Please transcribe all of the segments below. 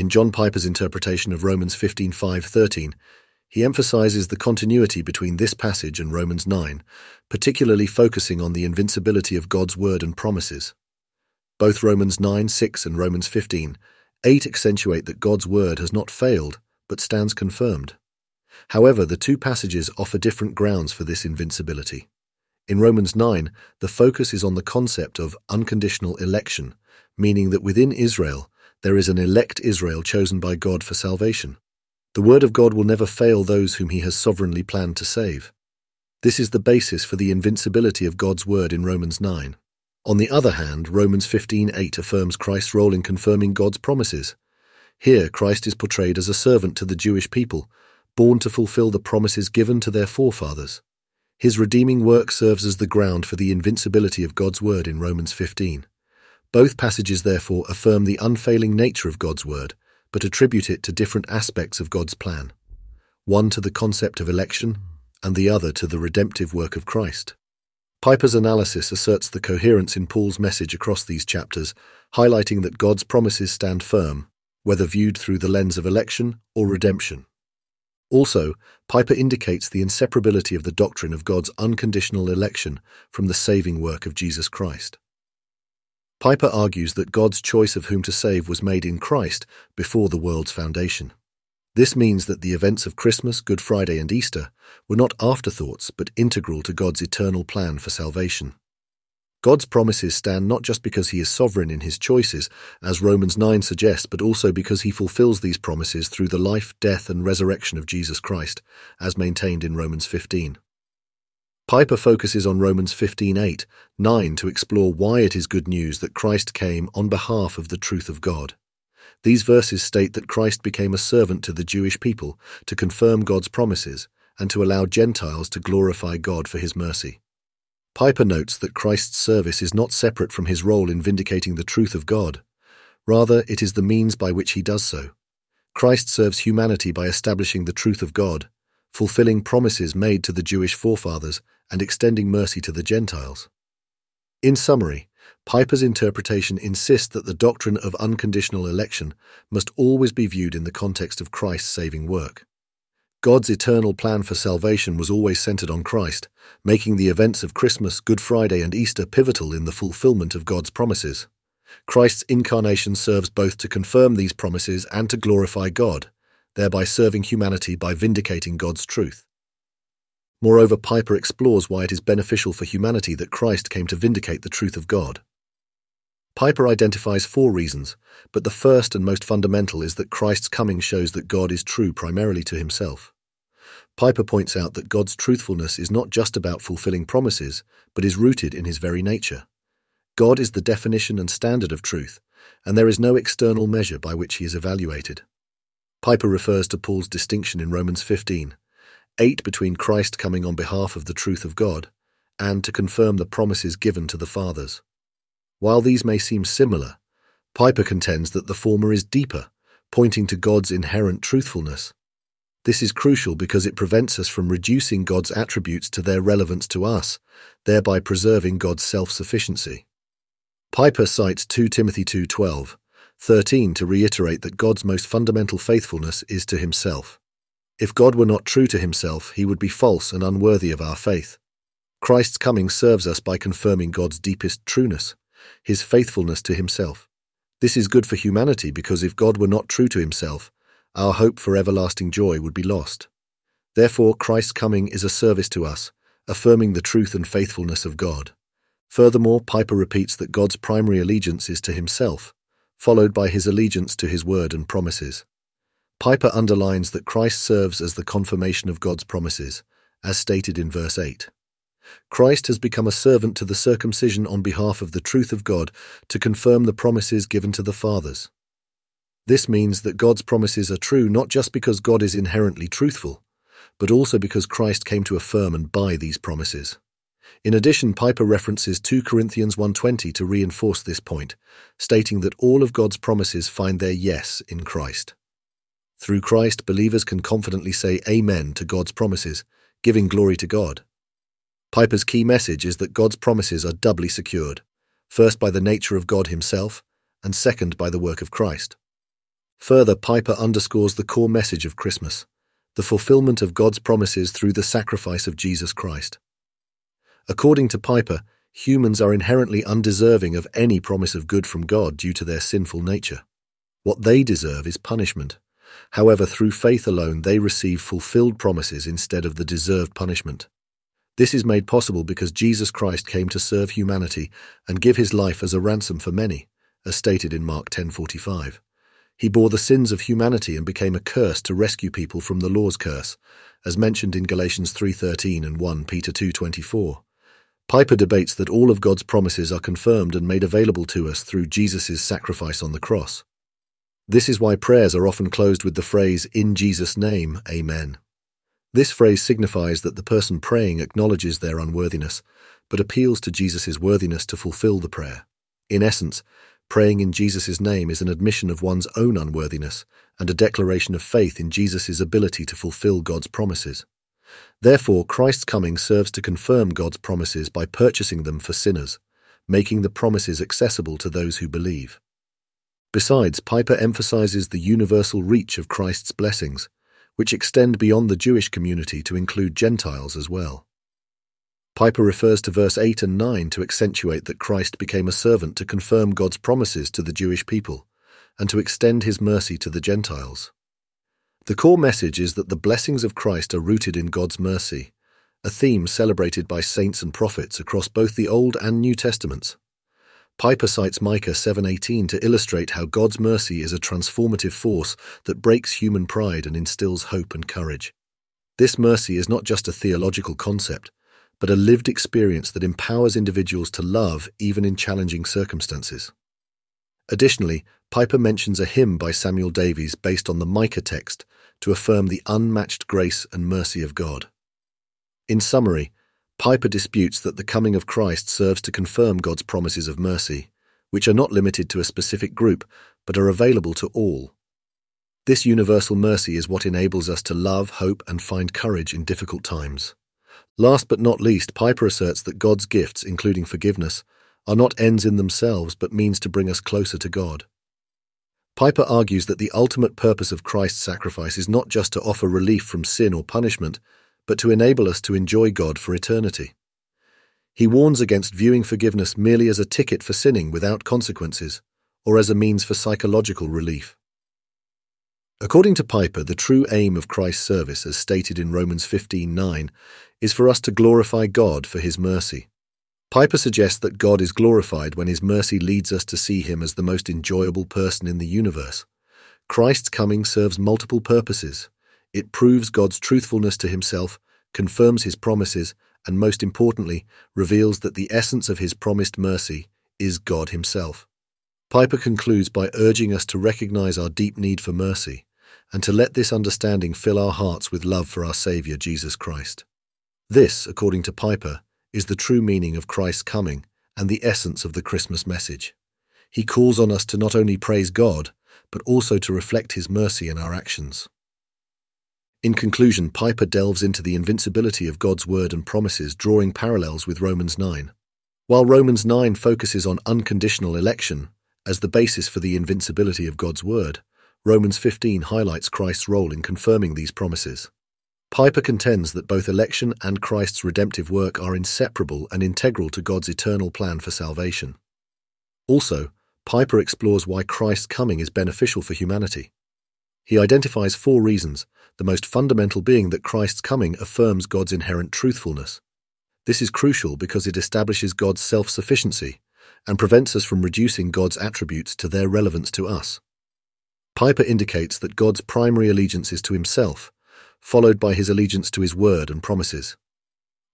In John Piper's interpretation of Romans 15:5-13, he emphasizes the continuity between this passage and Romans 9, particularly focusing on the invincibility of God's word and promises. Both Romans 9:6 and Romans 15:8 accentuate that God's word has not failed, but stands confirmed. However, the two passages offer different grounds for this invincibility. In Romans 9, the focus is on the concept of unconditional election, meaning that within Israel, there is an elect Israel chosen by God for salvation. The Word of God will never fail those whom He has sovereignly planned to save. This is the basis for the invincibility of God's Word in Romans 9. On the other hand, Romans 15:8 affirms Christ's role in confirming God's promises. Here, Christ is portrayed as a servant to the Jewish people, born to fulfill the promises given to their forefathers. His redeeming work serves as the ground for the invincibility of God's word in Romans 15. Both passages, therefore, affirm the unfailing nature of God's word, but attribute it to different aspects of God's plan one to the concept of election, and the other to the redemptive work of Christ. Piper's analysis asserts the coherence in Paul's message across these chapters, highlighting that God's promises stand firm, whether viewed through the lens of election or redemption. Also, Piper indicates the inseparability of the doctrine of God's unconditional election from the saving work of Jesus Christ. Piper argues that God's choice of whom to save was made in Christ before the world's foundation. This means that the events of Christmas, Good Friday, and Easter were not afterthoughts but integral to God's eternal plan for salvation. God's promises stand not just because he is sovereign in his choices, as Romans 9 suggests, but also because he fulfills these promises through the life, death, and resurrection of Jesus Christ, as maintained in Romans 15. Piper focuses on Romans 15:8, 9 to explore why it is good news that Christ came on behalf of the truth of God. These verses state that Christ became a servant to the Jewish people to confirm God's promises and to allow Gentiles to glorify God for his mercy. Piper notes that Christ's service is not separate from his role in vindicating the truth of God. Rather, it is the means by which he does so. Christ serves humanity by establishing the truth of God, fulfilling promises made to the Jewish forefathers, and extending mercy to the Gentiles. In summary, Piper's interpretation insists that the doctrine of unconditional election must always be viewed in the context of Christ's saving work. God's eternal plan for salvation was always centered on Christ, making the events of Christmas, Good Friday, and Easter pivotal in the fulfillment of God's promises. Christ's incarnation serves both to confirm these promises and to glorify God, thereby serving humanity by vindicating God's truth. Moreover, Piper explores why it is beneficial for humanity that Christ came to vindicate the truth of God. Piper identifies four reasons, but the first and most fundamental is that Christ's coming shows that God is true primarily to himself. Piper points out that God's truthfulness is not just about fulfilling promises, but is rooted in his very nature. God is the definition and standard of truth, and there is no external measure by which he is evaluated. Piper refers to Paul's distinction in Romans 15, 8 between Christ coming on behalf of the truth of God, and to confirm the promises given to the fathers. While these may seem similar, Piper contends that the former is deeper, pointing to God's inherent truthfulness. This is crucial because it prevents us from reducing God's attributes to their relevance to us, thereby preserving God's self-sufficiency. Piper cites 2 Timothy 2:12, 13 to reiterate that God's most fundamental faithfulness is to himself. If God were not true to himself, he would be false and unworthy of our faith. Christ's coming serves us by confirming God's deepest trueness his faithfulness to himself. This is good for humanity because if God were not true to himself, our hope for everlasting joy would be lost. Therefore, Christ's coming is a service to us, affirming the truth and faithfulness of God. Furthermore, Piper repeats that God's primary allegiance is to himself, followed by his allegiance to his word and promises. Piper underlines that Christ serves as the confirmation of God's promises, as stated in verse 8. Christ has become a servant to the circumcision on behalf of the truth of God to confirm the promises given to the fathers. This means that God's promises are true not just because God is inherently truthful, but also because Christ came to affirm and buy these promises. In addition, Piper references 2 Corinthians 1:20 to reinforce this point, stating that all of God's promises find their yes in Christ. Through Christ, believers can confidently say amen to God's promises, giving glory to God. Piper's key message is that God's promises are doubly secured, first by the nature of God himself, and second by the work of Christ. Further, Piper underscores the core message of Christmas the fulfillment of God's promises through the sacrifice of Jesus Christ. According to Piper, humans are inherently undeserving of any promise of good from God due to their sinful nature. What they deserve is punishment. However, through faith alone, they receive fulfilled promises instead of the deserved punishment. This is made possible because Jesus Christ came to serve humanity and give his life as a ransom for many, as stated in Mark 10:45. He bore the sins of humanity and became a curse to rescue people from the law's curse, as mentioned in Galatians 3:13 and 1 Peter 2:24. Piper debates that all of God's promises are confirmed and made available to us through Jesus' sacrifice on the cross. This is why prayers are often closed with the phrase, In Jesus' name, Amen. This phrase signifies that the person praying acknowledges their unworthiness, but appeals to Jesus' worthiness to fulfill the prayer. In essence, Praying in Jesus' name is an admission of one's own unworthiness and a declaration of faith in Jesus' ability to fulfill God's promises. Therefore, Christ's coming serves to confirm God's promises by purchasing them for sinners, making the promises accessible to those who believe. Besides, Piper emphasizes the universal reach of Christ's blessings, which extend beyond the Jewish community to include Gentiles as well. Piper refers to verse 8 and 9 to accentuate that Christ became a servant to confirm God's promises to the Jewish people and to extend his mercy to the Gentiles. The core message is that the blessings of Christ are rooted in God's mercy, a theme celebrated by saints and prophets across both the Old and New Testaments. Piper cites Micah 7:18 to illustrate how God's mercy is a transformative force that breaks human pride and instills hope and courage. This mercy is not just a theological concept, but a lived experience that empowers individuals to love even in challenging circumstances. Additionally, Piper mentions a hymn by Samuel Davies based on the Micah text to affirm the unmatched grace and mercy of God. In summary, Piper disputes that the coming of Christ serves to confirm God's promises of mercy, which are not limited to a specific group, but are available to all. This universal mercy is what enables us to love, hope, and find courage in difficult times. Last but not least, Piper asserts that God's gifts, including forgiveness, are not ends in themselves but means to bring us closer to God. Piper argues that the ultimate purpose of Christ's sacrifice is not just to offer relief from sin or punishment, but to enable us to enjoy God for eternity. He warns against viewing forgiveness merely as a ticket for sinning without consequences, or as a means for psychological relief. According to Piper, the true aim of Christ's service, as stated in Romans 15:9, is for us to glorify God for his mercy. Piper suggests that God is glorified when his mercy leads us to see him as the most enjoyable person in the universe. Christ's coming serves multiple purposes. It proves God's truthfulness to himself, confirms his promises, and most importantly, reveals that the essence of his promised mercy is God himself. Piper concludes by urging us to recognize our deep need for mercy and to let this understanding fill our hearts with love for our Saviour Jesus Christ. This, according to Piper, is the true meaning of Christ's coming and the essence of the Christmas message. He calls on us to not only praise God, but also to reflect His mercy in our actions. In conclusion, Piper delves into the invincibility of God's word and promises, drawing parallels with Romans 9. While Romans 9 focuses on unconditional election as the basis for the invincibility of God's word, Romans 15 highlights Christ's role in confirming these promises. Piper contends that both election and Christ's redemptive work are inseparable and integral to God's eternal plan for salvation. Also, Piper explores why Christ's coming is beneficial for humanity. He identifies four reasons, the most fundamental being that Christ's coming affirms God's inherent truthfulness. This is crucial because it establishes God's self sufficiency and prevents us from reducing God's attributes to their relevance to us. Piper indicates that God's primary allegiance is to himself, followed by his allegiance to his word and promises.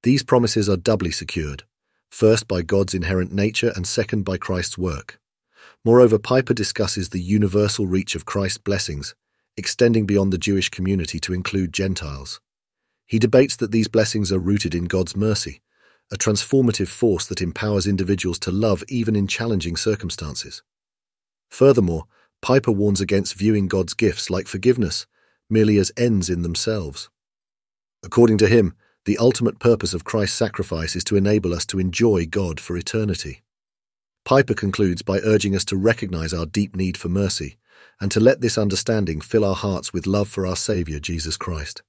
These promises are doubly secured, first by God's inherent nature and second by Christ's work. Moreover, Piper discusses the universal reach of Christ's blessings, extending beyond the Jewish community to include Gentiles. He debates that these blessings are rooted in God's mercy, a transformative force that empowers individuals to love even in challenging circumstances. Furthermore, Piper warns against viewing God's gifts like forgiveness merely as ends in themselves. According to him, the ultimate purpose of Christ's sacrifice is to enable us to enjoy God for eternity. Piper concludes by urging us to recognize our deep need for mercy and to let this understanding fill our hearts with love for our Saviour, Jesus Christ.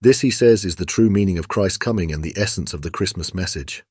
This, he says, is the true meaning of Christ's coming and the essence of the Christmas message.